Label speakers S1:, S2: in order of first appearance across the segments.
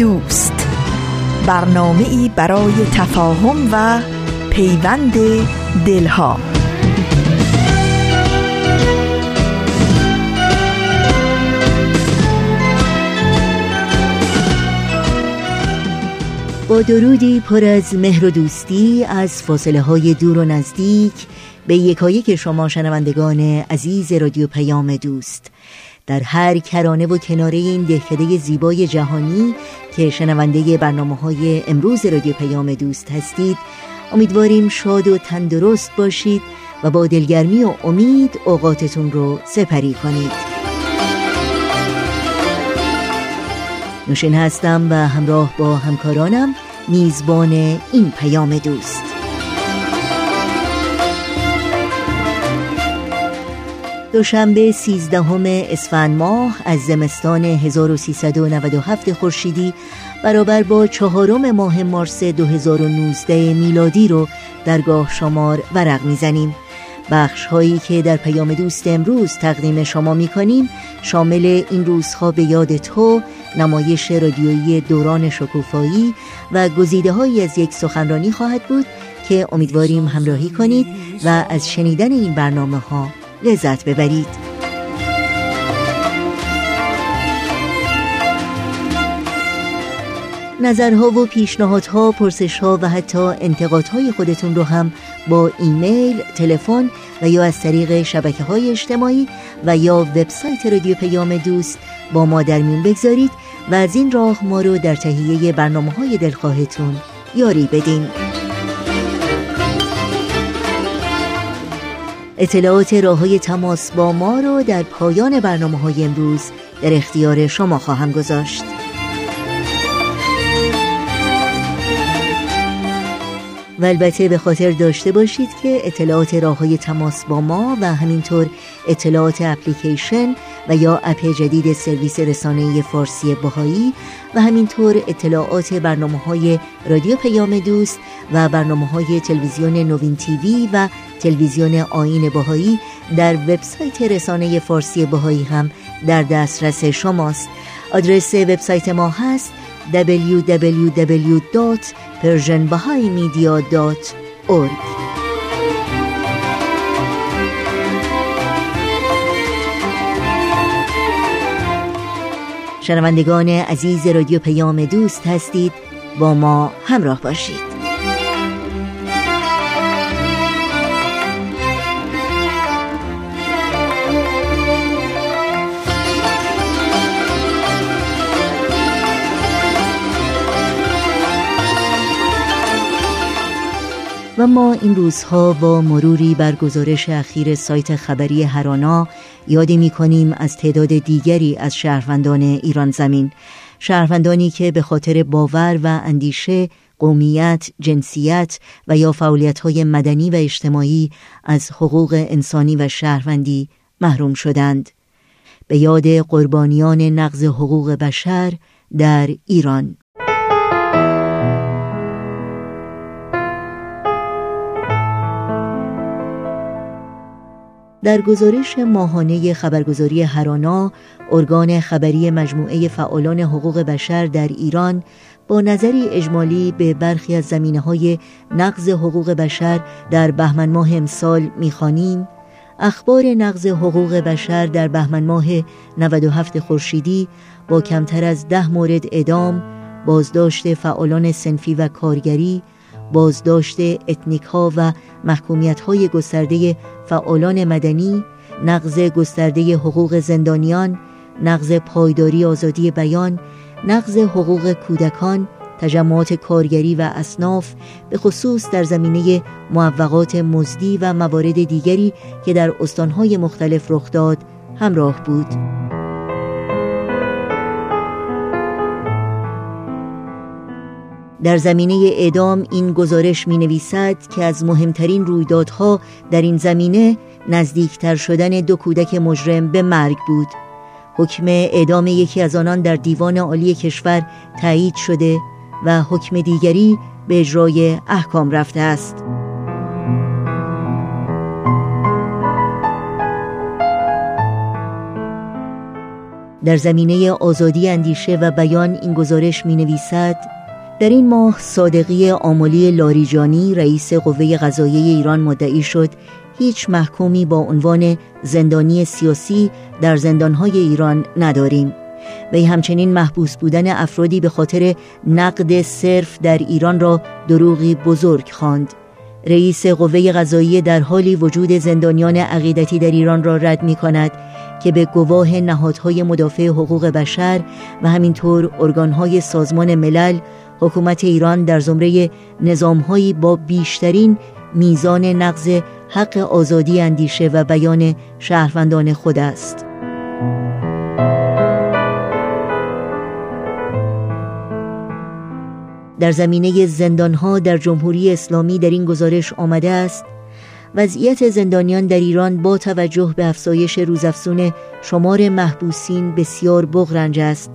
S1: دوست. برنامه ای برای تفاهم و پیوند دلها.
S2: با درودی پر از مهر و دوستی از فاصله های دور و نزدیک به یکایک شما شنوندگان عزیز رادیو پیام دوست. در هر کرانه و کناره این دهکده زیبای جهانی که شنونده برنامه های امروز رادیو پیام دوست هستید امیدواریم شاد و تندرست باشید و با دلگرمی و امید اوقاتتون رو سپری کنید. نوشین هستم و همراه با همکارانم میزبان این پیام دوست. دوشنبه سیزدهم اسفند ماه از زمستان 1397 خورشیدی برابر با چهارم ماه مارس 2019 میلادی رو درگاه شمار ورق می‌زنیم. بخش هایی که در پیام دوست امروز تقدیم شما می کنیم شامل این روزها به یاد تو نمایش رادیویی دوران شکوفایی و گزیده هایی از یک سخنرانی خواهد بود که امیدواریم همراهی کنید و از شنیدن این برنامه ها لذت ببرید. نظرها و پیشنهادها، پرسشها و حتی انتقادهای خودتون رو هم با ایمیل، تلفن و یا از طریق شبکه های اجتماعی و یا وبسایت رادیو پیام دوست با ما در میون بگذارید و از این راه ما رو در تهیه برنامه های دلخواهتون یاری بدین. اطلاعات راه های تماس با ما رو در پایان برنامه های امروز در اختیار شما خواهم گذاشت. و البته به خاطر داشته باشید که اطلاعات راه های تماس با ما و همینطور اطلاعات اپلیکیشن و یا اپ جدید سرویس رسانه فارسی باهایی و همینطور اطلاعات برنامه های رادیو پیام دوست و برنامه های تلویزیون نوین تیوی و تلویزیون آین باهایی در وبسایت رسانه فارسی باهایی هم در دسترس شماست. آدرس وبسایت ما هست www.persianbahaimedia.org شنوندگان عزیز رادیو پیام دوست هستید با ما همراه باشید. و ما این روزها با مروری بر گزارش اخیر سایت خبری هرانا یادی می کنیم از تعداد دیگری از شهروندان ایران زمین. شهروندانی که به خاطر باور و اندیشه قومیت، جنسیت و یا های مدنی و اجتماعی از حقوق انسانی و شهروندی محروم شدند. به یاد قربانیان نقض حقوق بشر در ایران. در گزارش ماهانه خبرگزاری هرانا ارگان خبری مجموعه فعالان حقوق بشر در ایران با نظری اجمالی به برخی از زمینه های نقض حقوق بشر در بهمن ماه امسال می‌خوانیم. اخبار نقض حقوق بشر در بهمن ماه 97 خورشیدی با کمتر از ده مورد ادام بازداشت فعالان سنفی و کارگری بازداشت اتنیک ها و محکومیت های گسترده فعالان مدنی نقض گسترده حقوق زندانیان نقض پایداری آزادی بیان نقض حقوق کودکان تجمعات کارگری و اصناف به خصوص در زمینه معوقات مزدی و موارد دیگری که در استانهای مختلف رخ داد همراه بود. در زمینه اعدام این گزارش می نویسد که از مهمترین رویدادها در این زمینه نزدیکتر شدن دو کودک مجرم به مرگ بود. حکم اعدام یکی از آنان در دیوان عالی کشور تایید شده و حکم دیگری به اجرای احکام رفته است. در زمینه آزادی اندیشه و بیان این گزارش می نویسد در این ماه صادقی آملی لاریجانی رئیس قوه قضاییه ایران مدعی شد هیچ محکومی با عنوان زندانی سیاسی در زندانهای ایران نداریم و همچنین محبوس بودن افرادی به خاطر نقد صرف در ایران را دروغی بزرگ خواند. رئیس قوه قضایی در حالی وجود زندانیان عقیدتی در ایران را رد می کند که به گواه نهادهای مدافع حقوق بشر و همینطور ارگانهای سازمان ملل حکومت ایران در زمره نظامهایی با بیشترین میزان نقض حق آزادی اندیشه و بیان شهروندان خود است. در زمینه زندانها در جمهوری اسلامی در این گزارش آمده است وضعیت زندانیان در ایران با توجه به افزایش روزافزون شمار محبوسین بسیار بغرنج است.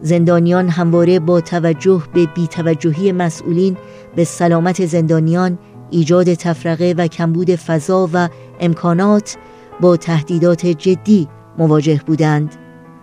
S2: زندانیان همواره با توجه به بیتوجهی مسئولین به سلامت زندانیان ایجاد تفرقه و کمبود فضا و امکانات با تهدیدات جدی مواجه بودند.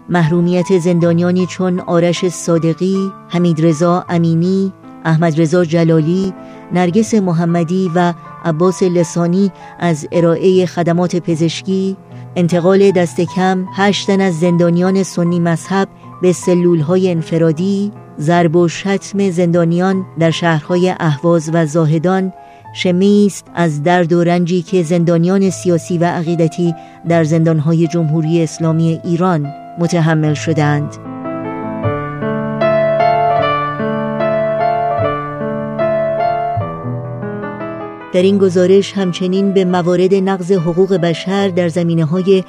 S2: محرومیت زندانیانی چون آرش صادقی، حمید رضا امینی، احمد رضا جلالی، نرگس محمدی و عباس لسانی از ارائه خدمات پزشکی، انتقال دست کم هشتن از زندانیان سنی مذهب به سلول های انفرادی، ضرب و شتم زندانیان در شهرهای اهواز و زاهدان شمیست از درد و رنجی که زندانیان سیاسی و عقیدتی در زندانهای جمهوری اسلامی ایران متحمل شدند در این گزارش همچنین به موارد نقض حقوق بشر در زمینه های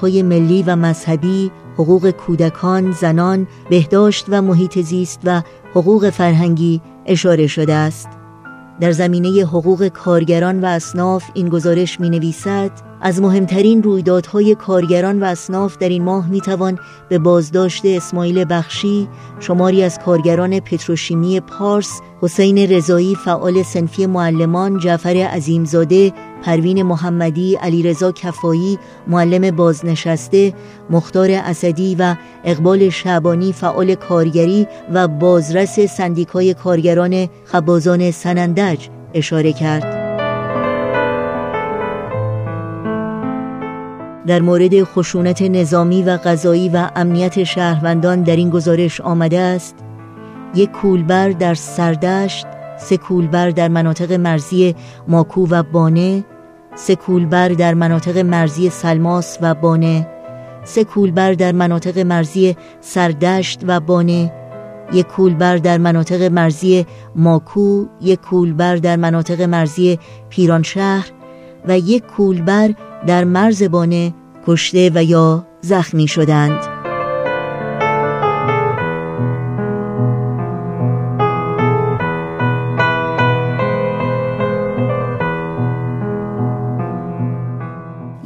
S2: های ملی و مذهبی، حقوق کودکان، زنان، بهداشت و محیط زیست و حقوق فرهنگی اشاره شده است. در زمینه حقوق کارگران و اصناف این گزارش می نویسد از مهمترین رویدادهای کارگران و اصناف در این ماه می توان به بازداشت اسماعیل بخشی شماری از کارگران پتروشیمی پارس حسین رضایی فعال سنفی معلمان جعفر عظیمزاده پروین محمدی علیرضا کفایی معلم بازنشسته مختار اسدی و اقبال شعبانی فعال کارگری و بازرس سندیکای کارگران خبازان سنندج اشاره کرد. در مورد خشونت نظامی و قضایی و امنیت شهروندان در این گزارش آمده است یک کولبر در سردشت سه کولبر در مناطق مرزی ماکو و بانه سه کولبر در مناطق مرزی سلماس و بانه سه کولبر در مناطق مرزی سردشت و بانه یک کولبر در مناطق مرزی ماکو یک کولبر در مناطق مرزی پیرانشهر و یک کولبر در مرز بانه کشته و یا زخمی شدند.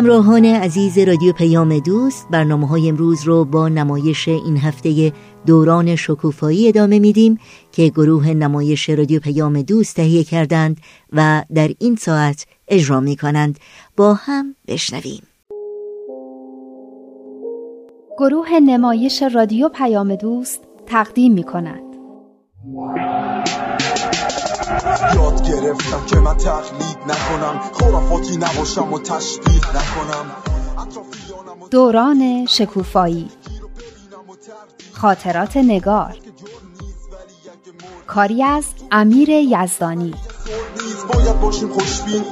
S2: همراهان عزیز رادیو پیام دوست برنامه های امروز رو با نمایش این هفته دوران شکوفایی ادامه میدیم که گروه نمایش رادیو پیام دوست تهیه کردند و در این ساعت اجرا می کنند با هم بشنویم.
S3: گروه نمایش رادیو پیام دوست تقدیم می کند یاد گرفتم که من تقلید نکنم. خرافاتی نباشم و تشبیه نکنم. دوران شکوفایی. خاطرات نگار. کاری از امیر یزدانی. باید باشیم خوشبین.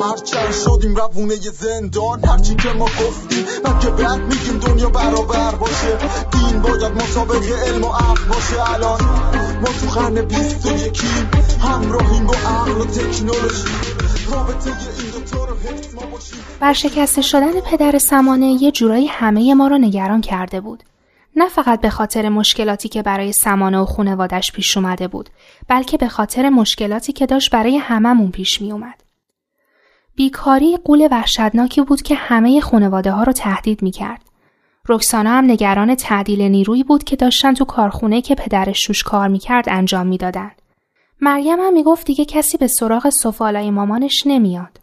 S3: هرچند شدیم روونه زندان. هرچی که ما گفتیم من که بعد میگیم دنیا برابر باشه. دین باید مسابقه علم و عقل باشه الان. ما تو قرن بیست و یکیم همراهیم با عقل و تکنولوژی برشکسته شدن پدر سمانه یه جورایی همه ما رو نگران کرده بود. نه فقط به خاطر مشکلاتی که برای سمانه و خونوادش پیش اومده بود، بلکه به خاطر مشکلاتی که داشت برای هممون پیش می اومد.
S4: بیکاری قول وحشتناکی بود که همه خانواده ها رو تهدید می کرد. رکسانا هم نگران تعدیل نیرویی بود که داشتن تو کارخونه که پدرش توش کار می‌کرد انجام می‌دادن. مریم هم می‌گفت دیگه کسی به سراغ سفالای مامانش نمیاد.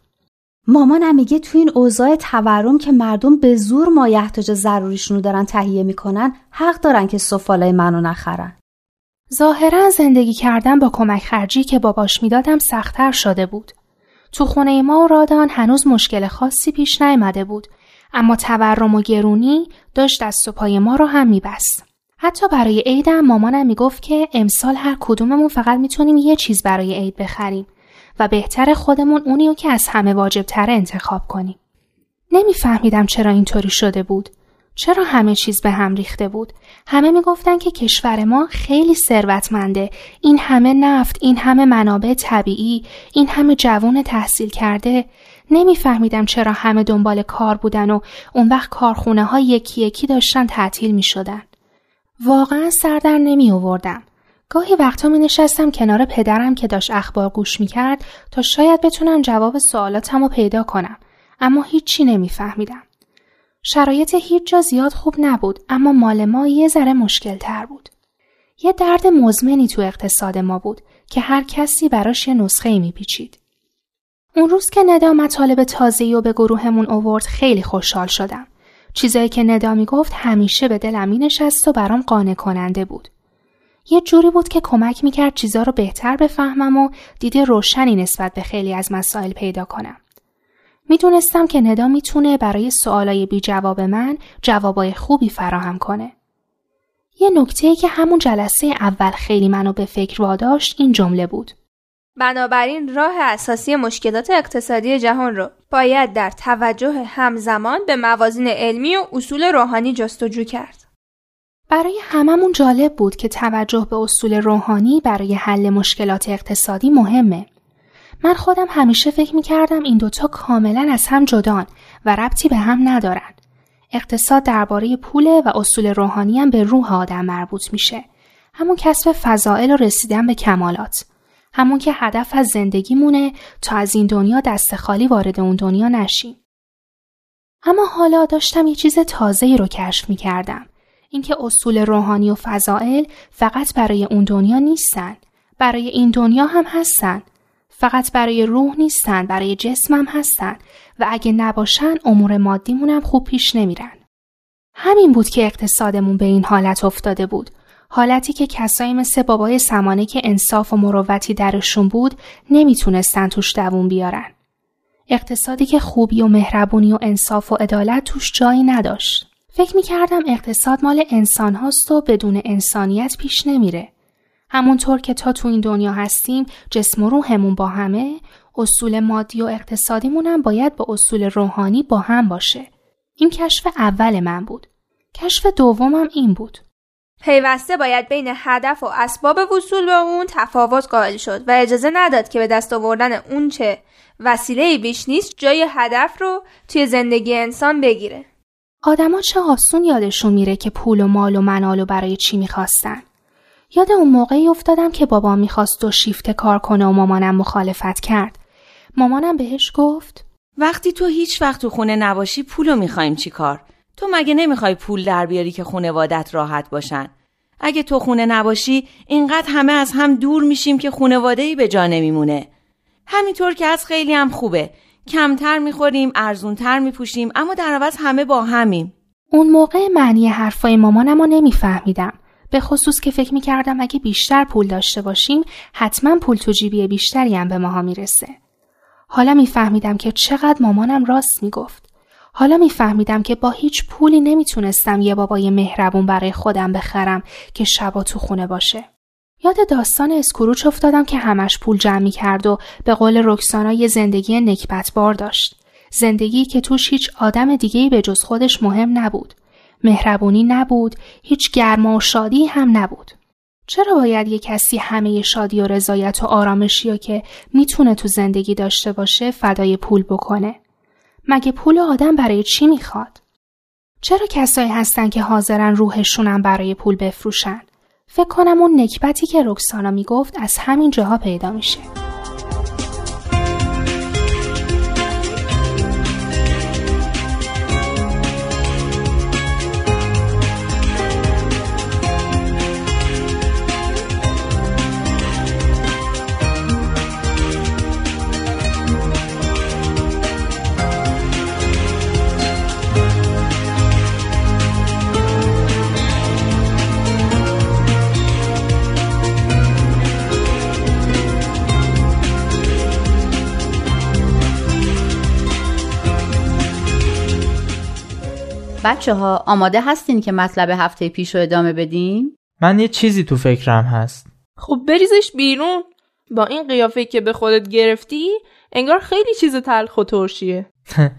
S5: مامانم میگه تو این اوضاع تورم که مردم به زور مایحتاج ضروریشونو رو دارن تهیه می‌کنن حق دارن که سفالای منو نخرن.
S4: ظاهرا زندگی کردن با کمک خرجی که باباش می‌دادم سختتر شده بود. تو خونه ما و رادان هنوز مشکل خاصی پیش نیامده بود اما تورم و گرونی داشت دست و پای ما رو هم میبست. حتی برای عیدم مامانم می‌گفت که امسال هر کدوممون فقط می‌تونیم یه چیز برای عید بخریم و بهتر خودمون اونیو که از همه واجب تره انتخاب کنیم. نمیفهمیدم چرا اینطوری شده بود. چرا همه چیز به هم ریخته بود؟ همه می‌گفتن که کشور ما خیلی ثروتمنده. این همه نفت، این همه منابع طبیعی، این همه جوان تحصیل کرده. نمیفهمیدم چرا همه دنبال کار بودن و اون وقت کارخونه ها یکی یکی داشتن تعطیل می شدن. واقعا سردر نمی آوردم. گاهی وقتا می نشستم کنار پدرم که داشت اخبار گوش می کرد تا شاید بتونم جواب سوالاتم رو پیدا کنم. اما هیچی نمیفهمیدم. شرایط هیچ جا زیاد خوب نبود اما مال ما یه ذره مشکل تر بود. یه درد مزمنی تو اقتصاد ما بود که هر کسی براش یه نسخه می پیچید. اون روز که ندا مطالب تازه‌ای و به گروهمون اوورد خیلی خوشحال شدم. چیزایی که ندا می‌گفت همیشه به دلم مینشست و برام قانع کننده بود. یه جوری بود که کمک می‌کرد چیزا رو بهتر بفهمم و دید روشنی نسبت به خیلی از مسائل پیدا کنم. می‌دونستم که ندا می‌تونه برای سوالای بی جواب من جوابای خوبی فراهم کنه. یه نکته که همون جلسه اول خیلی منو به فکر واداشت این جمله بود.
S6: بنابراین راه اساسی مشکلات اقتصادی جهان رو باید در توجه همزمان به موازین علمی و اصول روحانی جستجو کرد.
S4: برای هممون جالب بود که توجه به اصول روحانی برای حل مشکلات اقتصادی مهمه. من خودم همیشه فکر می کردم این دوتا کاملا از هم جدان و ربطی به هم ندارن. اقتصاد درباره پوله و اصول روحانی هم به روح آدم مربوط میشه. همون کسب فضائل و رسیدن به کمالات. همون که هدف از زندگیمونه تا از این دنیا دست خالی وارد اون دنیا نشیم. اما حالا داشتم یه چیز تازه رو کشف می کردم. اینکه اصول روحانی و فضائل فقط برای اون دنیا نیستن. برای این دنیا هم هستن. فقط برای روح نیستن برای جسمم هستن و اگه نباشن امور مادیمونم خوب پیش نمیرن. همین بود که اقتصادمون به این حالت افتاده بود حالتی که کسایی مثل بابای سمانه که انصاف و مروتی درشون بود نمی‌تونستن توش دوون بیارن. اقتصادی که خوبی و مهربونی و انصاف و عدالت توش جایی نداشت. فکر می‌کردم اقتصاد مال انسان هاست و بدون انسانیت پیش نمیره. همونطور که تا تو این دنیا هستیم جسم و روحمون با همه اصول مادی و اقتصادیمون هم باید با اصول روحانی با هم باشه. این کشف اول من بود. کشف دومم این بود.
S6: پیوسته باید بین هدف و اسباب وصول به اون تفاوت قائل شد و اجازه نداد که به دست آوردن اون چه وسیله بیش نیست جای هدف رو توی زندگی انسان بگیره.
S4: آدما چه آسون یادشون میره که پول و مال و منال و برای چی می‌خواستن. یاد اون موقعی افتادم که بابا می‌خواست دو شیفت کار کنه و مامانم مخالفت کرد. مامانم بهش گفت
S7: وقتی تو هیچ وقت تو خونه نباشی پولو می‌خوایم چی کار؟ تو مگه نمی‌خوای پول در بیاری که خونوادت راحت باشن؟ اگه تو خونه نباشی اینقدر همه از هم دور میشیم که خونواده ای به جا نمیمونه. همینطور که از خیلی هم خوبه. کمتر می‌خوریم ارزونتر میپوشیم اما در عوض همه با همیم.
S4: اون موقع معنی حرفای مامانم رو نمیفهمیدم. به خصوص که فکر می‌کردم اگه بیشتر پول داشته باشیم حتما پول تو جیبی بیشتری هم به ماها می‌رسه. حالا میفهمیدم که چقدر مامانم راست می‌گفت. حالا میفهمیدم که با هیچ پولی نمی‌تونستم یه بابای مهربون برای خودم بخرم که شبا تو خونه باشه. یاد داستان اسکروچ افتادم که همش پول جمع کرد و به قول رکسانا یه زندگی نکبتبار داشت. زندگی که توش هیچ آدم دیگهی به جز خودش مهم نبود. مهربونی نبود، هیچ گرما و شادی هم نبود. چرا باید یه کسی همه شادی و رضایت و آرامشی رو که می‌تونه تو زندگی داشته باشه فدای پول بکنه؟ مگه پول آدم برای چی می‌خواد؟ چرا کسایی هستن که حاضرن روحشونم برای پول بفروشن؟ فکر کنم اون نکبتی که رکسانا می‌گفت از همین جاها پیدا میشه.
S8: بچه ها آماده هستین که مطلب هفته پیش رو ادامه بدیم؟
S9: من یه چیزی تو فکرم هست.
S10: خب بریزش بیرون. با این قیافه که به خودت گرفتی انگار خیلی چیز تلخ و ترشیه.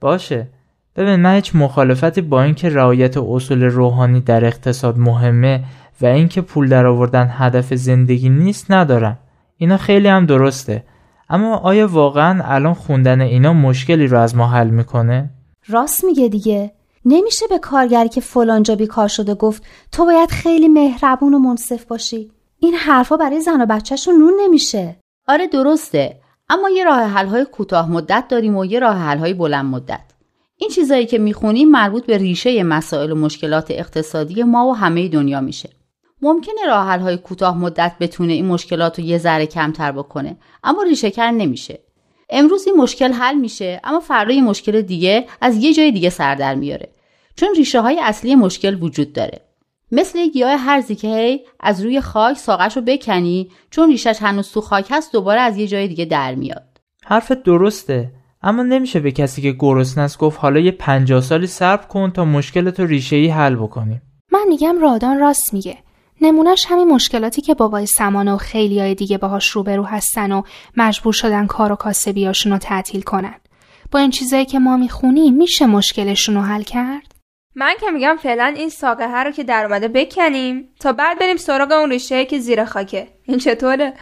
S9: باشه. ببین من هیچ مخالفتی با اینکه رعایت اصول روحانی در اقتصاد مهمه و اینکه پول در آوردن هدف زندگی نیست ندارم. اینا خیلی هم درسته. اما آیا واقعا الان خوندن اینا مشکلی رو از ما حل می‌کنه؟
S5: راست میگه دیگه. نمیشه به کارگری که فلانجا بیکار شده گفت تو باید خیلی مهربون و منصف باشی. این حرفا برای زن و بچهشون نون نمیشه.
S8: آره درسته اما یه راه حل های کوتاه مدت داریم و یه راه حل های بلند مدت. این چیزایی که می‌خونیم مربوط به ریشه مسائل و مشکلات اقتصادی ما و همه دنیا میشه. ممکنه راه حل های کوتاه مدت بتونه این مشکلات رو یه ذره کمتر بکنه اما ریشه کر نمیشه. امروز این مشکل حل میشه اما فردا مشکل دیگه از یه جای دیگه سر در میاره چون ریشه های اصلی مشکل وجود داره. مثل گیاه هرزی که هی از روی خاک ساقش رو بکنی چون ریشش هنوز تو خاک هست دوباره از یه جای دیگه در میاد.
S9: حرفت درسته اما نمیشه به کسی که گرسنه است گفت حالا یه پنجاه سالی صبر کن تا مشکل تو ریشه ای حل بکنیم.
S4: من میگم رادان راست میگه. نمونهش همین مشکلاتی که بابای سمانه و خیلی های دیگه باهاش روبرو هستن و مجبور شدن کار و کاسبیاشون رو تعطیل کنن. با این چیزایی که ما می‌خونیم میشه مشکلشون رو حل کرد؟
S6: من که میگم فعلا این ساقه رو که در اومده بکنیم تا بعد بریم سراغ اون ریشه که زیر خاکه. این چطوره؟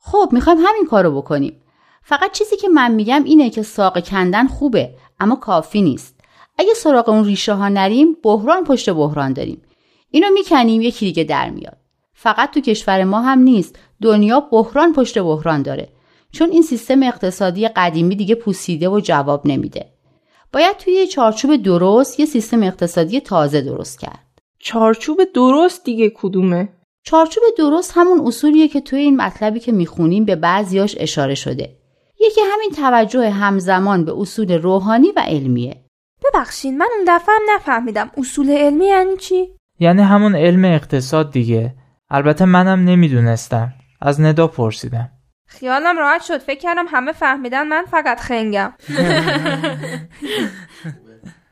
S8: خب می‌خوایم همین کارو بکنیم. فقط چیزی که من میگم اینه که ساقه کندن خوبه اما کافی نیست. اگه سراغ اون ریشه ها نریم بحران پشت بحران داریم. اینو می‌کنیم یکی دیگه در میاد. فقط تو کشور ما هم نیست. دنیا بحران پشت بحران داره. چون این سیستم اقتصادی قدیمی دیگه پوسیده و جواب نمیده. باید توی چارچوب درست یه سیستم اقتصادی تازه درست کرد.
S10: چارچوب درست دیگه کدومه؟
S8: چارچوب درست همون اصولیه که توی این مطلبی که می‌خونیم به بعضیاش اشاره شده. یکی همین توجه همزمان به اصول روحانی و علمیه.
S6: ببخشین من اون دفعه هم نفهمیدم. اصول علمی یعنی چی؟
S9: یعنی همون علم اقتصاد دیگه. البته منم نمی‌دونستم. از ندا پرسیدم.
S6: خیالم راحت شد. فکر کردم همه فهمیدن من فقط خنگم.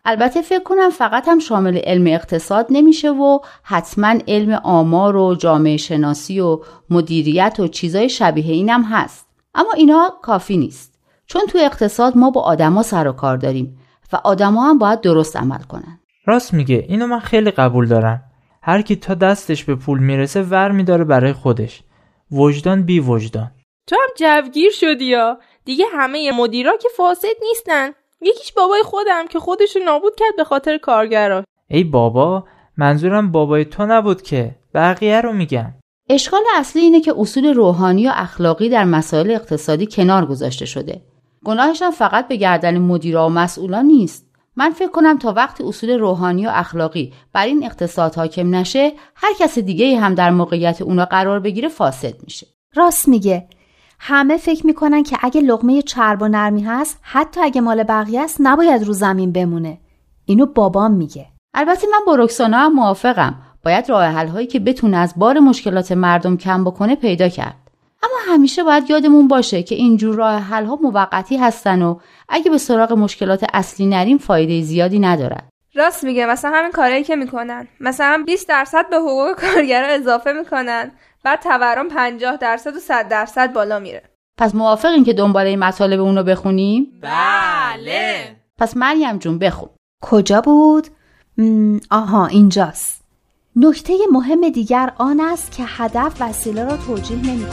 S8: البته فکر کنم فقط هم شامل علم اقتصاد نمیشه و حتما علم آمار و جامعه شناسی و مدیریت و چیزای شبیه اینم هست. اما اینا کافی نیست. چون تو اقتصاد ما با آدما سر و کار داریم و آدما هم باید درست عمل کنن.
S9: راست میگه اینو من خیلی قبول دارم. هر کی تا دستش به پول می‌رسه ور میداره برای خودش. وجدان بی وجدان.
S10: تو هم جوگیر شدی یا؟ دیگه همه مدیرا که فاسد نیستن. یکیش بابای خودم که خودشو نابود کرد به خاطر کارگرا.
S9: ای بابا منظورم بابای تو نبود که. بقیه رو میگم
S8: اشکال اصلی اینه که اصول روحانی و اخلاقی در مسائل اقتصادی کنار گذاشته شده. گناهش هم فقط به گردن مدیرا و مسئولان نیست. من فکر کنم تا وقتی اصول روحانی و اخلاقی بر این اقتصاد حاکم نشه هر کس دیگه هم در موقعیت اونا قرار بگیره فاسد میشه.
S5: راست میگه. همه فکر می‌کنن که اگه لغمه چرب و نرمی هست حتی اگه مال بقیه است نباید رو زمین بمونه. اینو بابام میگه.
S8: البته من با رکسانا هم موافقم. باید راه حل هایی که بتونه از بار مشکلات مردم کم بکنه پیدا کرد. اما همیشه باید یادمون باشه که اینجور راه حل ها موقتی هستن و اگه به سراغ مشکلات اصلی نریم فایده زیادی ندارد
S6: راست میگه مثلا همین کارهایی که می‌کنن. مثلا 20 درصد به حقوق کارگرا اضافه می‌کنن بعد تورم 50 درصد و 100 درصد بالا میره.
S8: پس موافقین که دنبال این مطالب اونو بخونیم؟
S10: بله.
S8: پس مریم جون بخون.
S5: کجا بود؟ آها اینجاست. نکته مهم دیگر آن است که هدف وسیله را توجیه نمی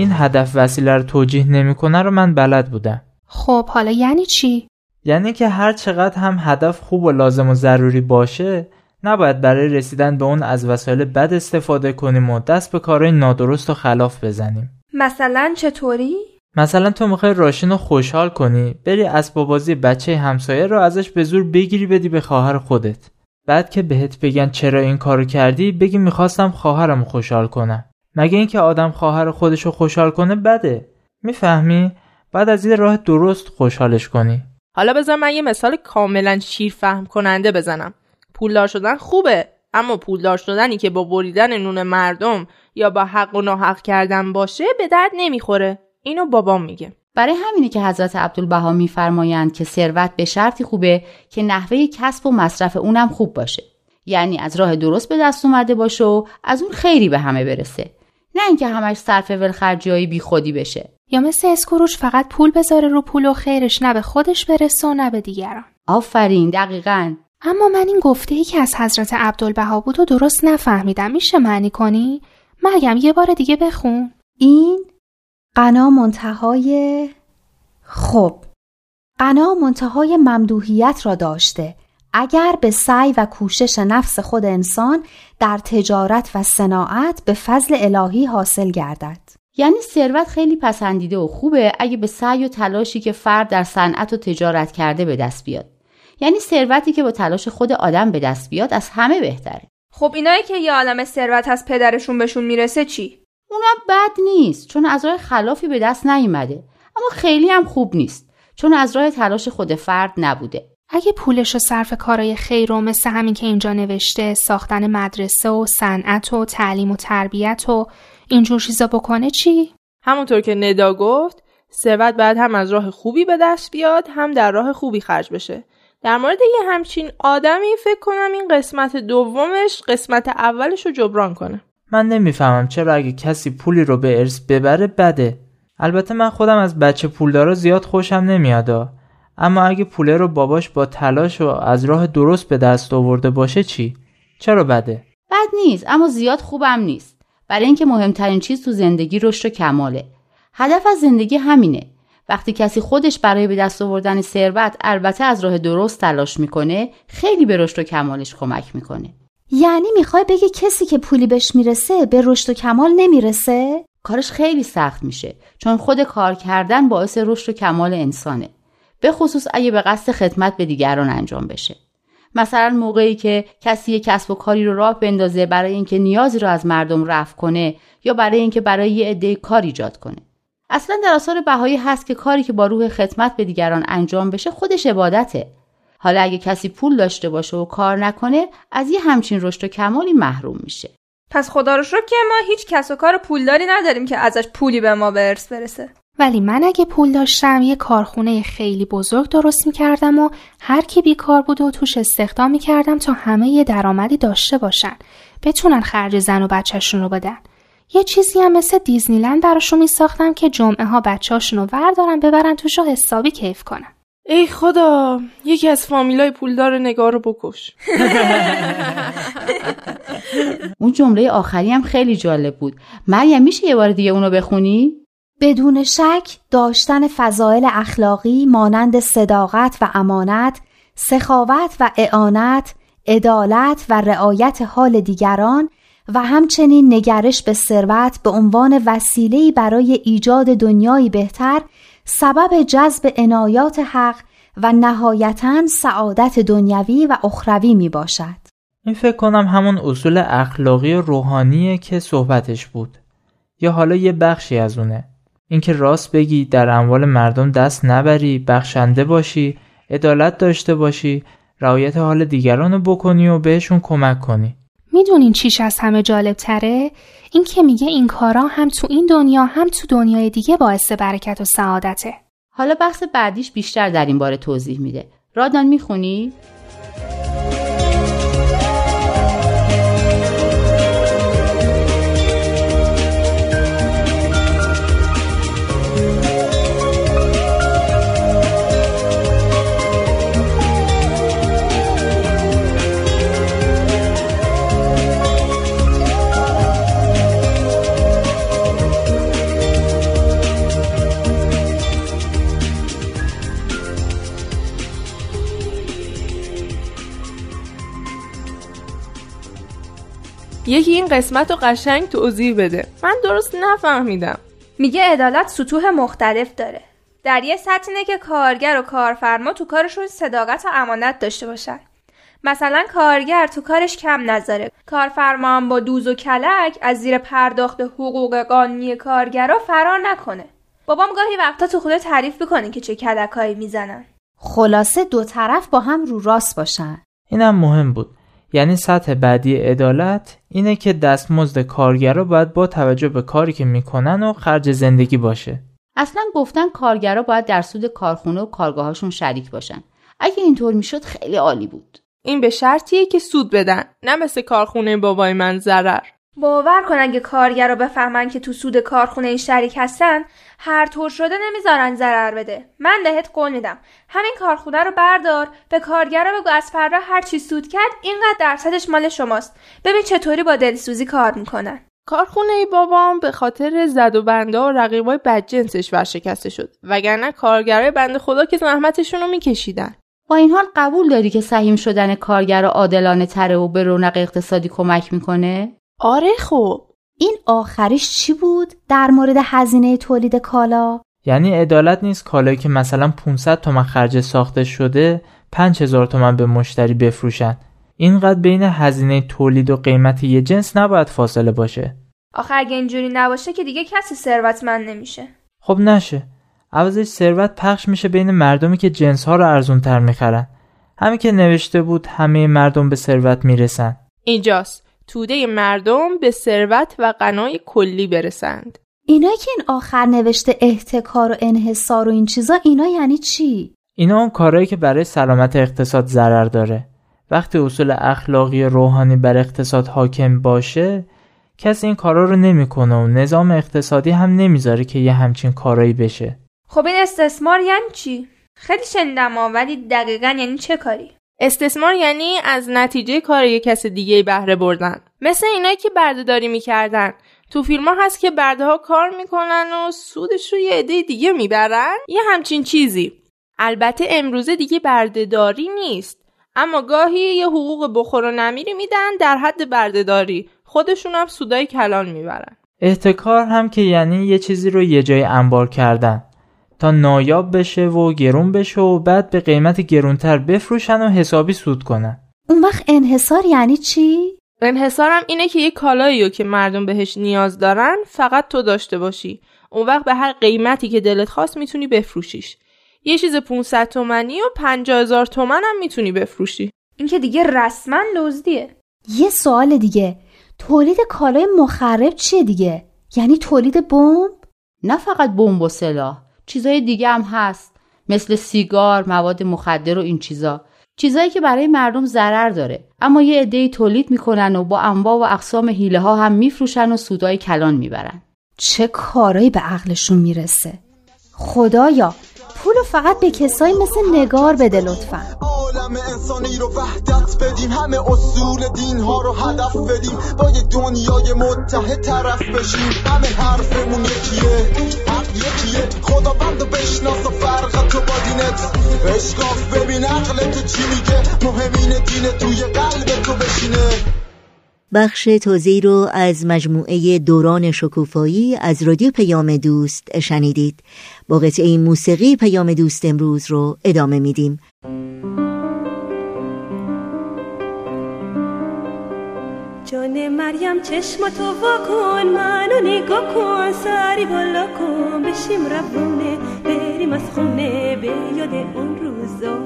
S9: این هدف وسیله رو توجیه نمی‌کنه رو من بلد بودم.
S4: خب حالا یعنی چی؟
S9: یعنی که هر چقدر هم هدف خوب و لازم و ضروری باشه نباید برای رسیدن به اون از وسایل بد استفاده کنیم و دست به کارهای نادرست و خلاف بزنیم.
S6: مثلا چطوری؟
S9: مثلا تو می‌خوای راشین رو خوشحال کنی بری اسباب بازی بچه همسایه رو ازش به زور بگیری بدی به خواهر خودت. بعد که بهت بگن چرا این کارو کردی بگی می‌خواستم خواهرم خوشحال کنم. مگه اینکه آدم خواهر خودش رو خوشحال کنه بده. می‌فهمی؟ بعد از این راه درست خوشحالش کنی.
S10: حالا بذار من یه مثال کاملا شیر فهم کننده بزنم. پولدار شدن خوبه اما پولدار شدنی که با بریدن نون مردم یا با حق و ناحق کردن باشه به درد نمی‌خوره. اینو بابام میگه.
S8: برای همینه که حضرت عبدالبها میفرمایند که ثروت به شرطی خوبه که نحوه کسب و مصرف اونم خوب باشه. یعنی از راه درست به دست اومده باشه و از اون خیری به همه برسه. نه اینکه همش صرف ولخرجی بی خودی بشه.
S4: یا مثل اسکروش فقط پول بذاره رو پول و خیرش نه به خودش برسه و نه به دیگران.
S8: آفرین دقیقا.
S4: اما من این گفته ای که از حضرت عبدالبها بود و درست نفهمیدم میشه معنی کنی؟ مریم یه بار دیگه بخون.
S5: این قنا منتهای خب. قنا منتهای ممدوحیت را داشته. اگر به سعی و کوشش نفس خود انسان در تجارت و صناعت به فضل الهی حاصل گردد.
S8: یعنی ثروت خیلی پسندیده و خوبه اگه به سعی و تلاشی که فرد در صنعت و تجارت کرده به دست بیاد. یعنی ثروتی که با تلاش خود آدم به دست بیاد از همه بهتره.
S6: خب اینایی که یه عالم ثروت از پدرشون بهشون می‌رسه چی؟
S8: اونم بد نیست چون از راه خلافی به دست نیومده. اما خیلی هم خوب نیست چون از راه تلاش خود فرد نبوده.
S4: اگه پولش رو صرف کارای خیر و مثل همین که اینجا نوشته ساختن مدرسه و صنعت و تعلیم و تربیت و اینجور چیزا بکنه چی؟
S10: همونطور که ندا گفت ثروت بعد هم از راه خوبی به دست بیاد هم در راه خوبی خرج بشه. در مورد یه همچین آدمی فکر کنم این قسمت دومش قسمت اولش رو جبران کنه.
S9: من نمی‌فهمم چرا اگه کسی پولی رو به ارث ببره بده. البته من خودم از بچه پولدارا زیاد خوشم نمیادا اما اگه پوله رو باباش با تلاش و از راه درست به دست آورده باشه چی؟ چرا بده؟
S8: بد نیست اما زیاد خوبم نیست. برای اینکه مهمترین چیز تو زندگی رشد و کماله. هدف از زندگی همینه. وقتی کسی خودش برای به دست آوردن ثروت البته از راه درست تلاش می‌کنه خیلی به رشد و کمالش کمک می‌کنه.
S5: یعنی می‌خوای بگی کسی که پولی بهش می‌رسه به رشد و کمال نمی‌رسه؟
S8: کارش خیلی سخت میشه چون خود کار کردن باعث رشد و کمال انسانه. به خصوص اگه به قصد خدمت به دیگران انجام بشه. مثلا موقعی که کسی کسب و کاری رو راه بندازه برای اینکه نیازی رو از مردم رفع کنه یا برای اینکه برای یه عده کار ایجاد کنه. اصلا در آثار بهایی هست که کاری که با روح خدمت به دیگران انجام بشه خودش عبادته. حالا اگه کسی پول داشته باشه و کار نکنه از یه همچین رشد و کمالی محروم میشه.
S6: پس خدا رو شکر که ما هیچ کس و کار پولداری نداریم که ازش پولی به ما به برسه.
S4: ولی من اگه پول داشتم یه کارخونه خیلی بزرگ درست می‌کردم و هر کی بیکار بود و توش استخدام می‌کردم تا همه یه درآمدی داشته باشن. بتونن خرج زن و بچهشون رو بدن. یه چیزی هم مثل دیزنیلند براشون میساختم که جمعه ها بچهاشون رو وردارن ببرن توش رو حسابی کیف کنن.
S10: ای خدا یکی از فامیلای پولدار نگار رو بکش.
S8: اون جمله آخری هم خیلی جالب بود. مریم میشه یه بار دیگه اونو بخونی؟
S5: بدون شک داشتن فضایل اخلاقی مانند صداقت و امانت سخاوت و اعانت عدالت و رعایت حال دیگران و همچنین نگرش به ثروت به عنوان وسیله‌ای برای ایجاد دنیایی بهتر سبب جذب عنایات حق و نهایتا سعادت دنیوی و اخروی می باشد.
S9: این فکر کنم همون اصول اخلاقی روحانیه که صحبتش بود. یا حالا یه بخشی از اونه. اینکه راست بگی در اموال مردم دست نبری، بخشنده باشی، عدالت داشته باشی، رعایت حال دیگران رو بکنی و بهشون کمک کنی.
S4: می‌دونین چیش از همه جالب تره؟ این که میگه این کارا هم تو این دنیا هم تو دنیای دیگه باعث برکت و سعادته.
S8: حالا بحث بعدیش بیشتر در این باره توضیح میده. رادان می‌خونی؟
S10: یکی این قسمت رو قشنگ توضیح بده. من درست نفهمیدم.
S6: میگه عدالت سطوح مختلف داره. در یه سطح اینه که کارگر و کارفرما تو کارشون صداقت و امانت داشته باشن. مثلا کارگر تو کارش کم نذاره. کارفرما هم با دوز و کلک از زیر پرداخت حقوق قانونی کارگرا فرار نکنه. بابام گاهی وقتا تو خود تعریف می‌کنه که چه کلکایی می‌زنن.
S5: خلاصه دو طرف با هم رو راست باشن.
S9: اینم مهم بود. یعنی سطح بعدی عدالت اینه که دستمزد کارگرا باید با توجه به کاری که می‌کنن و خرج زندگی باشه.
S8: اصلا گفتن کارگرا باید در سود کارخونه و کارگاهاشون شریک باشن. اگه اینطور می‌شد خیلی عالی بود.
S10: این به شرطیه که سود بدن نه مثل کارخونه بابای من ضرر.
S6: باور کن اگه کارگر رو بفهمن که تو سود کارخونه این شریک هستن هر طور شده نمی‌ذارن ضرر بده. من بهت قول میدم. همین کارخونه رو بردار به کارگر رو بگو از فردا هر چی سود کرد اینقدر درصدش مال شماست. ببین چطوری با دلسوزی کار می‌کنن.
S10: کارخونه ای بابام به خاطر زد و بنده و رقیبای بدجنسش ورشکسته شد. وگرنه کارگرای بنده خدا که زحمتشون رو میکشیدن.
S8: با این حال قبول داری که سهیم شدن کارگر عادلانه تره و به رونق اقتصادی کمک می‌کنه؟
S10: آره خب
S5: این آخریش چی بود در مورد هزینه تولید کالا؟
S9: یعنی عدالت نیست کالایی که مثلا 500 تومن خرج ساخته شده 5000 تومن به مشتری بفروشن. اینقدر بین هزینه تولید و قیمت یه جنس نباید فاصله باشه.
S6: آخه اگه اینجوری نباشه که دیگه کسی ثروتمند نمیشه.
S9: خب نشه. عوضش ثروت پخش میشه بین مردمی که جنس ها رو ارزون تر می‌خرن. همین که نوشته بود همه مردم به ثروت می‌رسن.
S10: اینجاست. توده مردم به ثروت و غنای کلی برسند.
S5: اینا که این آخر نوشته احتکار و انحصار و این چیزا اینا یعنی چی؟
S9: اینا اون کارهایی که برای سلامت اقتصاد ضرر داره. وقتی اصول اخلاقی روحانی بر اقتصاد حاکم باشه کسی این کارا رو نمی‌کنه و نظام اقتصادی هم نمی‌ذاره که یه همچین کارایی بشه.
S6: خب این استثمار یعنی چی؟ خیلی شنیدم ولی دقیقا یعنی چه کاری؟
S10: استثمار یعنی از نتیجه کار یک کس دیگه بهره بردن. مثل اینایی که بردهداری می‌کردن. تو فیلم ها هست که برده ها کار می‌کنن و سودش رو یه عده دیگه می‌برن. یه همچین چیزی. البته امروزه دیگه بردهداری نیست. اما گاهی یه حقوق بخور و نمیری میدن در حد بردهداری. خودشون هم سودای کلان می‌برن.
S9: احتکار هم که یعنی یه چیزی رو یه جای انبار کردن. تا نایاب بشه و گرون بشه و بعد به قیمت گرونتر بفروشن و حسابی سود کنن.
S5: اون وقت انحصار یعنی چی؟
S10: انحصارم اینه که یه کالایی رو که مردم بهش نیاز دارن فقط تو داشته باشی. اون وقت به هر قیمتی که دلت خواست می‌تونی بفروشیش. یه چیز 500 تومنی و 50 هزار تومن هم می‌تونی بفروشی.
S6: این که دیگه رسما دزدیه.
S5: یه سوال دیگه. تولید کالای مخرب چیه دیگه؟ یعنی تولید بمب؟
S8: نه فقط بمب و سلاح. چیزای دیگه هم هست. مثل سیگار مواد مخدر و این چیزا. چیزایی که برای مردم ضرر داره. اما یه عده‌ای تولید می‌کنن و با انواع و اقسام حیله ها هم میفروشن و سودای کلان می‌برن.
S5: چه کارایی به عقلشون می‌رسه؟ خدایا پولو فقط به کسایی مثل نگار بده لطفا.
S3: عالم انسانی رو وحدت بدیم همه اصول دین ها رو هدف بدیم با یه دنیای متحد طرف بشیم. همه حرفمون یکیه حق یکیه. خدا بند و بشناس و فرق تو با دینت. اشکاف ببین عقل تو چی میگه؟ مهمین دین توی قلب تو بشینه.
S2: بخش توضیح رو از مجموعه دوران شکوفایی از رادیو پیام دوست شنیدید. با قطعه موسیقی پیام دوست امروز رو ادامه میدیم.
S11: جان مریم چشم تو واکن منو نگاه کن سری بالا کن بشیم روونه بریم از خونه به یاد اون روزا.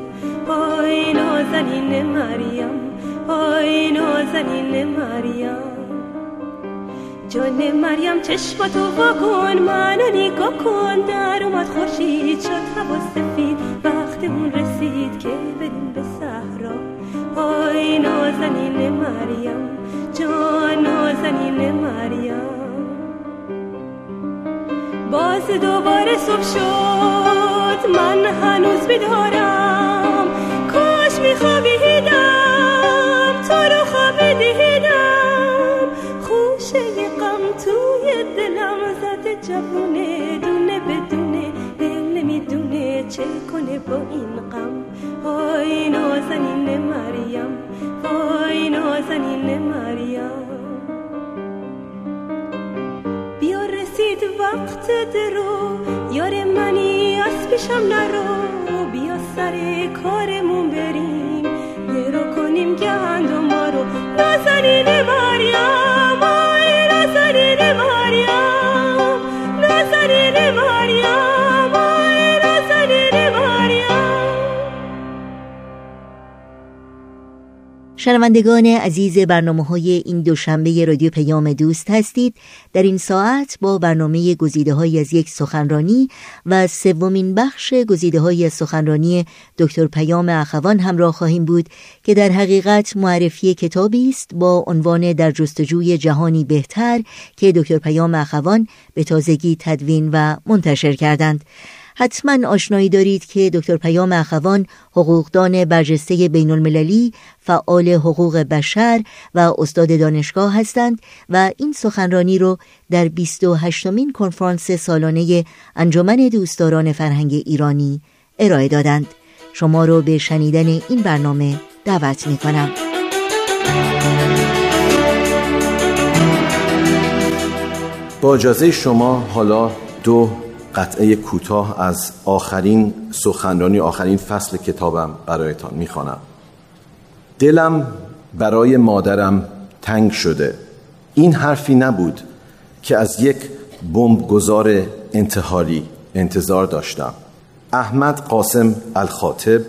S11: پای نازنین مریم. پای نازنین مریم. جان مریم چشم تو واکن منو نگاه کن در اومد خوشید شد هوا سفید. وقت اون رسید که بریم به صحرا. پای نازنین مریم. جان نازنین مریم. باز دوباره صبح شد. من هنوز بیدارم. جوونه دونه بدونه دل نمی‌دونه چه کنه با این غم. آی نازنین مریم وای نازنین مریم. بیا رسید وقت درو یار منی از پیشم نرو. بیا سر کارمون بریم یه رو کنیم گندم رو. نازنین مریم.
S2: شنوندگان عزیز برنامه های این دوشنبه رادیو پیام دوست هستید. در این ساعت با برنامه گزیده های از یک سخنرانی و سومین بخش گزیده های از سخنرانی دکتر پیام اخوان همراه خواهیم بود که در حقیقت معرفی کتابی است با عنوان در جستجوی جهانی بهتر که دکتر پیام اخوان به تازگی تدوین و منتشر کردند. حتما آشنایی دارید که دکتر پیام اخوان حقوقدان برجسته بین المللی، فعال حقوق بشر و استاد دانشگاه هستند و این سخنرانی رو در 28 مین کنفرانس سالانه انجمن دوستداران فرهنگ ایرانی ارائه دادند. شما رو به شنیدن این برنامه دعوت می کنم.
S12: با اجازه شما حالا دو قطعه کوتاه از آخرین سخنرانی آخرین فصل کتابم برایتان می‌خوانم. دلم برای مادرم تنگ شده. این حرفی نبود که از یک بمب گذار انتحاری انتظار داشتم. احمد قاسم الخاطب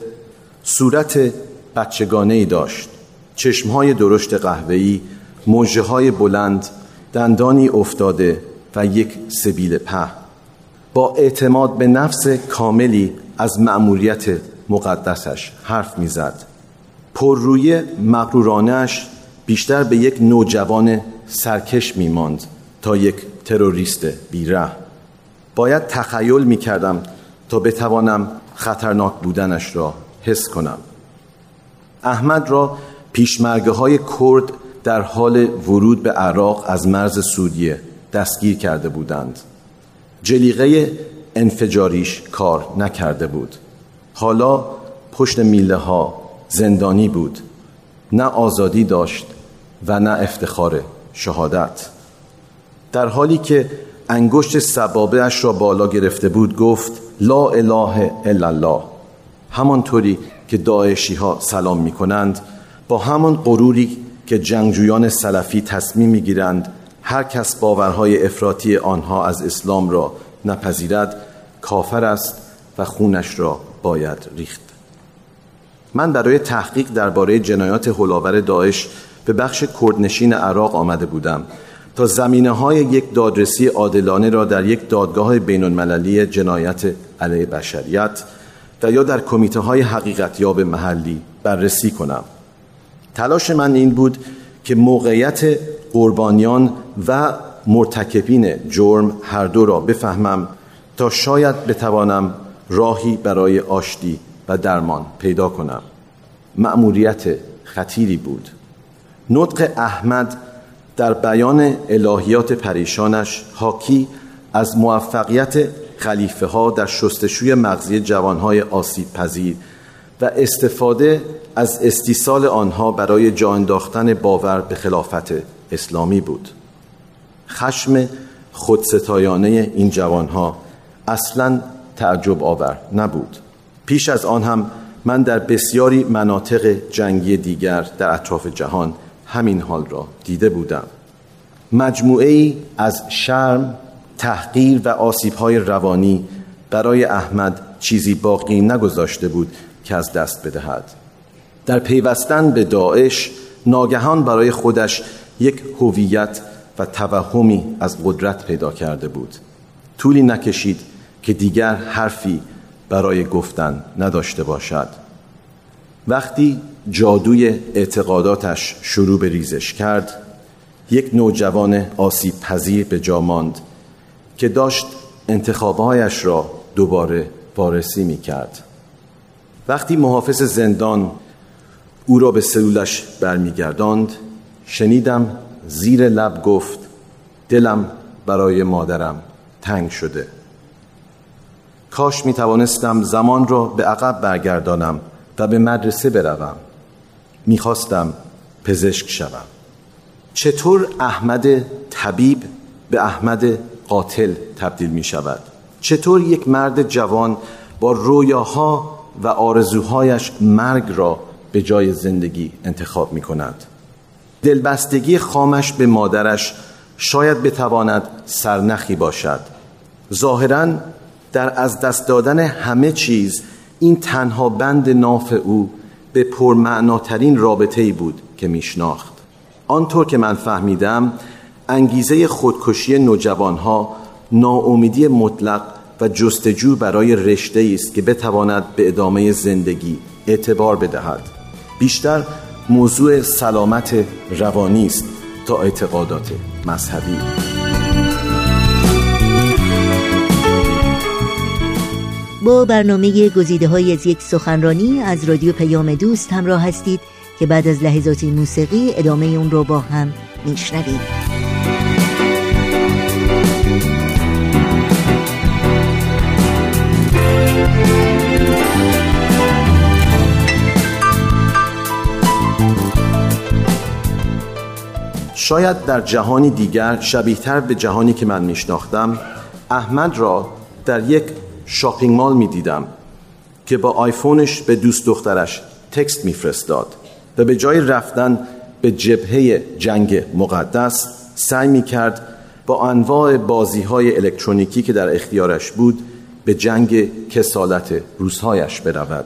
S12: صورت بچگانه ای داشت. چشمهای درشت قهوه‌ای موجه های بلند دندانی افتاده و یک سبیل په با اعتماد به نفس کاملی از مأموریت مقدسش حرف می‌زد. پرروی مغرورانش بیشتر به یک نوجوان سرکش میماند تا یک تروریست بیره. باید تخیل می کردم تا بتوانم خطرناک بودنش را حس کنم. احمد را پیشمرگه های کرد در حال ورود به عراق از مرز سوریه دستگیر کرده بودند. جلیقه انفجاریش کار نکرده بود. حالا پشت میله ها زندانی بود. نه آزادی داشت و نه افتخار شهادت. در حالی که انگشت سبابه اش را بالا گرفته بود گفت لا اله الا الله. همانطوری که داعشی ها سلام می کنند با همان غروری که جنگجویان سلفی تصمیم می گیرند هر کس باورهای افراطی آنها از اسلام را نپذیرد کافر است و خونش را باید ریخت. من برای تحقیق درباره جنایات هلاور داعش به بخش کردنشین عراق آمده بودم تا زمینه های یک دادرسی عادلانه را در یک دادگاه بین المللی جنایت علیه بشریت و یا در کمیته های حقیقتیاب محلی بررسی کنم. تلاش من این بود که موقعیت قربانیان و مرتکبین جرم هر دو را بفهمم تا شاید بتوانم راهی برای آشتی و درمان پیدا کنم. مأموریت خطیری بود. نطق احمد در بیان الهیات پریشانش حاکی از موفقیت خلیفه ها در شستشوی مغزی جوانهای آسیب پذیر و استفاده از استیصال آنها برای جا انداختن باور به خلافت اسلامی بود. خشم خودستایانه این جوانها اصلا تعجب آور نبود. پیش از آن هم من در بسیاری مناطق جنگی دیگر در اطراف جهان همین حال را دیده بودم. مجموعه ای از شرم، تحقیر و آسیبهای روانی برای احمد چیزی باقی نگذاشته بود که از دست بدهد. در پیوستن به داعش ناگهان برای خودش یک هویت و توهمی از قدرت پیدا کرده بود. طولی نکشید که دیگر حرفی برای گفتن نداشته باشد. وقتی جادوی اعتقاداتش شروع به ریزش کرد یک نوجوان آسیب پذیر به جا ماند که داشت انتخابهایش را دوباره وارسی می کرد وقتی محافظ زندان او را به سلولش برمیگرداند شنیدم زیر لب گفت دلم برای مادرم تنگ شده. کاش می توانستم زمان را به عقب برگردانم و به مدرسه بروم. می‌خواستم پزشک شوم. چطور احمد طبیب به احمد قاتل تبدیل می شود چطور یک مرد جوان با رویاها و آرزوهایش مرگ را به جای زندگی انتخاب می کند دلبستگی خامش به مادرش شاید بتواند سرنخی باشد. ظاهرا در از دست دادن همه چیز این تنها بند ناف او به پرمعناترین رابطه ای بود که میشناخت. آنطور که من فهمیدم انگیزه خودکشی نوجوانها ناامیدی مطلق و جستجو برای رشته است که بتواند به ادامه زندگی اعتبار بدهد. بیشتر موضوع سلامت روانی است تا اعتقادات مذهبی.
S2: با برنامه گزیده های از یک سخنرانی از رادیو پیام دوست همراه هستید که بعد از لحظات موسیقی ادامه اون رو با هم میشنوید
S12: شاید در جهانی دیگر شبیهتر به جهانی که من میشناختم احمد را در یک شاپینگ مال می دیدم که با آیفونش به دوست دخترش تکست میفرستاد و به جای رفتن به جبهه جنگ مقدس سعی می کرد با انواع بازی های الکترونیکی که در اختیارش بود به جنگ کسالت روزهایش برود.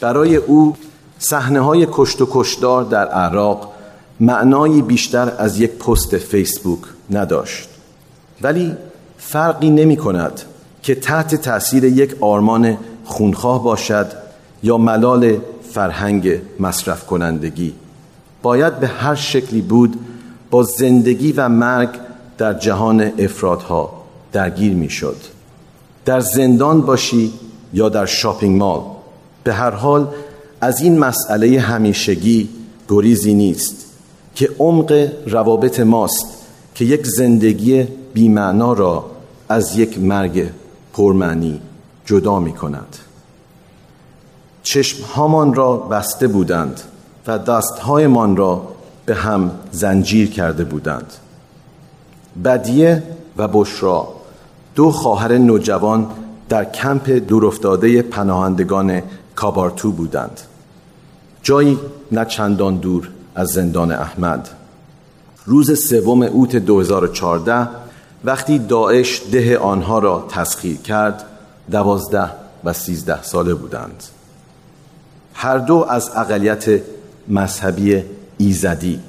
S12: برای او صحنه های کشت و کشدار در عراق معنایی بیشتر از یک پست فیسبوک نداشت. ولی فرقی نمی کند که تحت تاثیر یک آرمان خونخواه باشد یا ملال فرهنگ مصرف کنندگی. باید به هر شکلی بود با زندگی و مرگ در جهان افرادها درگیر می شد. در زندان باشی یا در شاپینگ مال به هر حال از این مسئله همیشگی گریزی نیست. که عمق روابط ماست که یک زندگی بیمعنا را از یک مرگ پرمعنی جدا می کند چشمهامان را بسته بودند و دستهایمان را به هم زنجیر کرده بودند. بدیه و بشرا دو خواهر نوجوان در کمپ دورافتاده پناهندگان کابارتو بودند. جایی نه چندان دور از زندان احمد. روز سوم اوت 2014 وقتی داعش ده آنها را تسخیر کرد دوازده و سیزده ساله بودند. هر دو از اقلیت مذهبی ایزدی.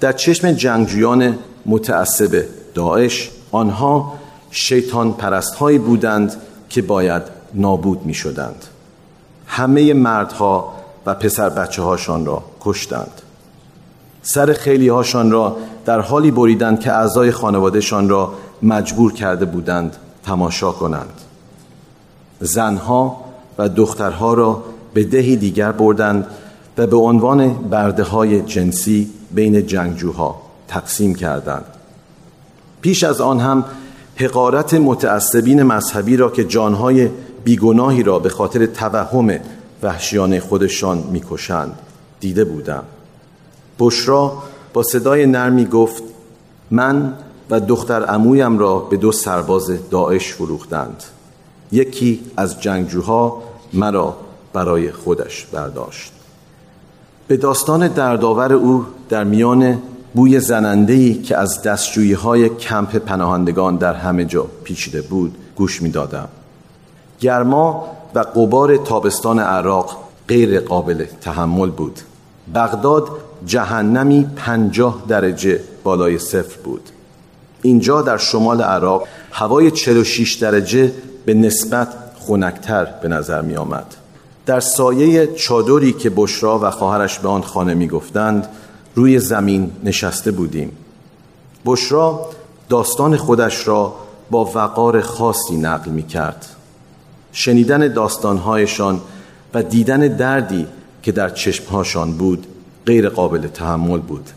S12: در چشم جنگجویان متعصب داعش آنها شیطان پرست هایی بودند که باید نابود می شدند همه مردها و پسر بچه هاشان را کشتند. سر خیلی هاشان را در حالی بریدند که اعضای خانوادهشان را مجبور کرده بودند تماشا کنند. زنها و دخترها را به دهی دیگر بردند و به عنوان برده های جنسی بین جنگجوها تقسیم کردند. پیش از آن هم حقارت متعصبین مذهبی را که جانهای بیگناهی را به خاطر توهم وحشیانه خودشان می‌کشند دیده بودم. بشرا با صدای نرمی گفت من و دختر امویم را به دو سرباز داعش فروختند. یکی از جنگجوها مرا برای خودش برداشت. به داستان دردآور او در میان بوی زنندهی که از دستجویی های کمپ پناهندگان در همه جا پیچیده بود گوش می دادم. گرما و قبار تابستان عراق غیر قابل تحمل بود. بغداد جهنمی پنجاه درجه بالای صفر بود. اینجا در شمال عراق هوای 46 درجه به نسبت خونکتر به نظر می آمد. در سایه چادری که بشرا و خواهرش به آن خانه می گفتند روی زمین نشسته بودیم. بشرا داستان خودش را با وقار خاصی نقل می کرد. شنیدن داستانهایشان و دیدن دردی که در چشمهاشان بود غیر قابل تحمل بود.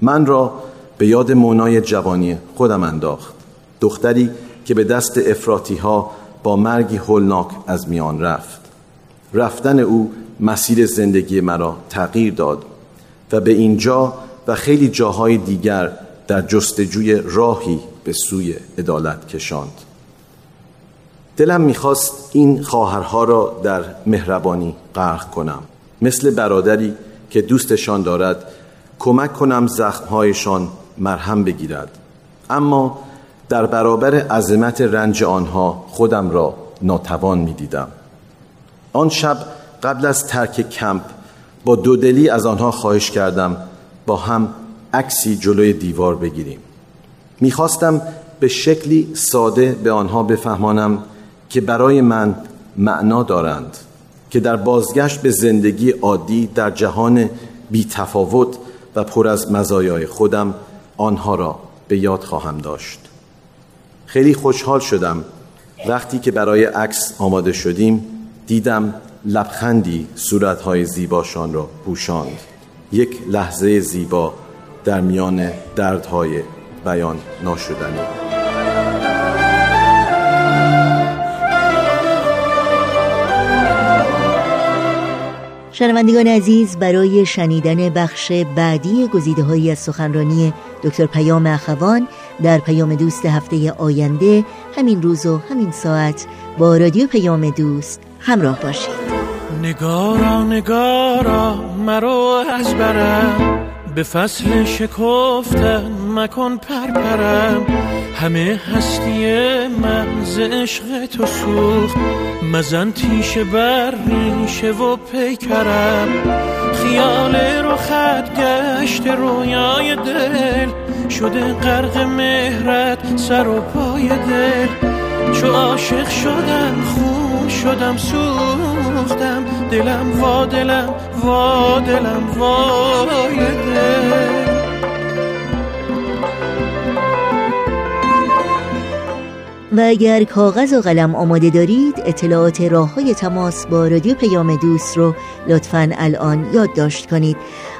S12: من را به یاد مونای جوانی خودم انداخت. دختری که به دست افراتی ها با مرگی هولناک از میان رفت. رفتن او مسیر زندگی مرا تغییر داد و به اینجا و خیلی جاهای دیگر در جستجوی راهی به سوی عدالت کشاند. دلم می‌خواست این خواهرها را در مهربانی غرق کنم. مثل برادری که دوستشان دارد کمک کنم زخمهایشان مرهم بگیرد. اما در برابر عظمت رنج آنها خودم را ناتوان می‌دیدم. آن شب قبل از ترک کمپ با دودلی از آنها خواهش کردم با هم عکسی جلوی دیوار بگیریم. می‌خواستم به شکلی ساده به آنها بفهمانم که برای من معنا دارند. که در بازگشت به زندگی عادی در جهان بی تفاوت و پر از مزایای خودم آنها را به یاد خواهم داشت. خیلی خوشحال شدم. وقتی که برای عکس آماده شدیم دیدم لبخندی صورتهای زیباشان را پوشاند. یک لحظه زیبا در میان دردهای بیان ناشدنی.
S2: شنوندگان عزیز برای شنیدن بخش بعدی گزیده هایی از سخنرانی دکتر پیام اخوان در پیام دوست هفته آینده همین روز و همین ساعت با رادیو پیام دوست همراه باشید.
S13: نگارا نگارا مرو از برم به فصل شکفتن مکن پرپرم. همه هستی من ز عشق تو سوخت. مزن تیشه بر ریشه و پیکرم. خیال رو خط گشت رویای دل. شده غرق مهرت سر و پای دل. چو عاشق شدم خون شدم سوختم. دلم وا دلم وا دلم وای
S2: و اگر کاغذ و قلم آماده دارید اطلاعات راه های تماس با رادیو پیام دوست رو لطفا الان یادداشت کنید.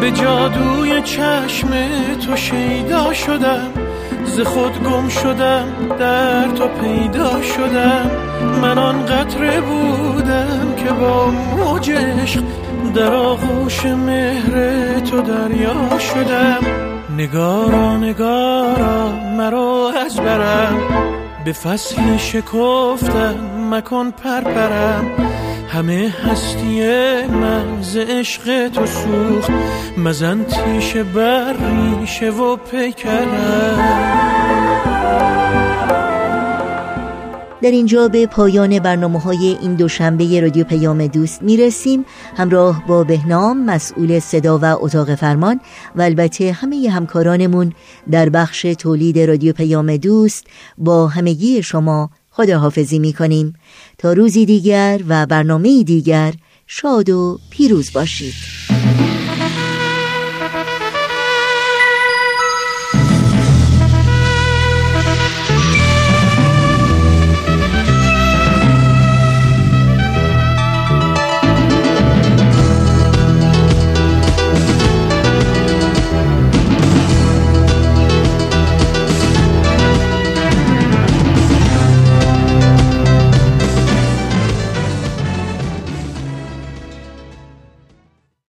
S13: به جادوی چشم تو شیدا شدم. ز خود گم شدم در تو پیدا شدم. من آن قطره بودم که با موج عشق در آغوش مهر تو دریا شدم. نگارا نگارا مرا از برم. به فصل شکفتن مکن پرپرم. همه هستی من عشق تو سوخت. مزن تیشه بر ریشه و پیکرم
S2: در اینجا به پایان برنامه های این دوشنبه رادیو پیام دوست می‌رسیم. همراه با بهنام مسئول صدا و اتاق فرمان و البته همه همکارانمون در بخش تولید رادیو پیام دوست با همگی شما خداحافظی می‌کنیم. تا روزی دیگر و برنامه دیگر شاد و پیروز باشید.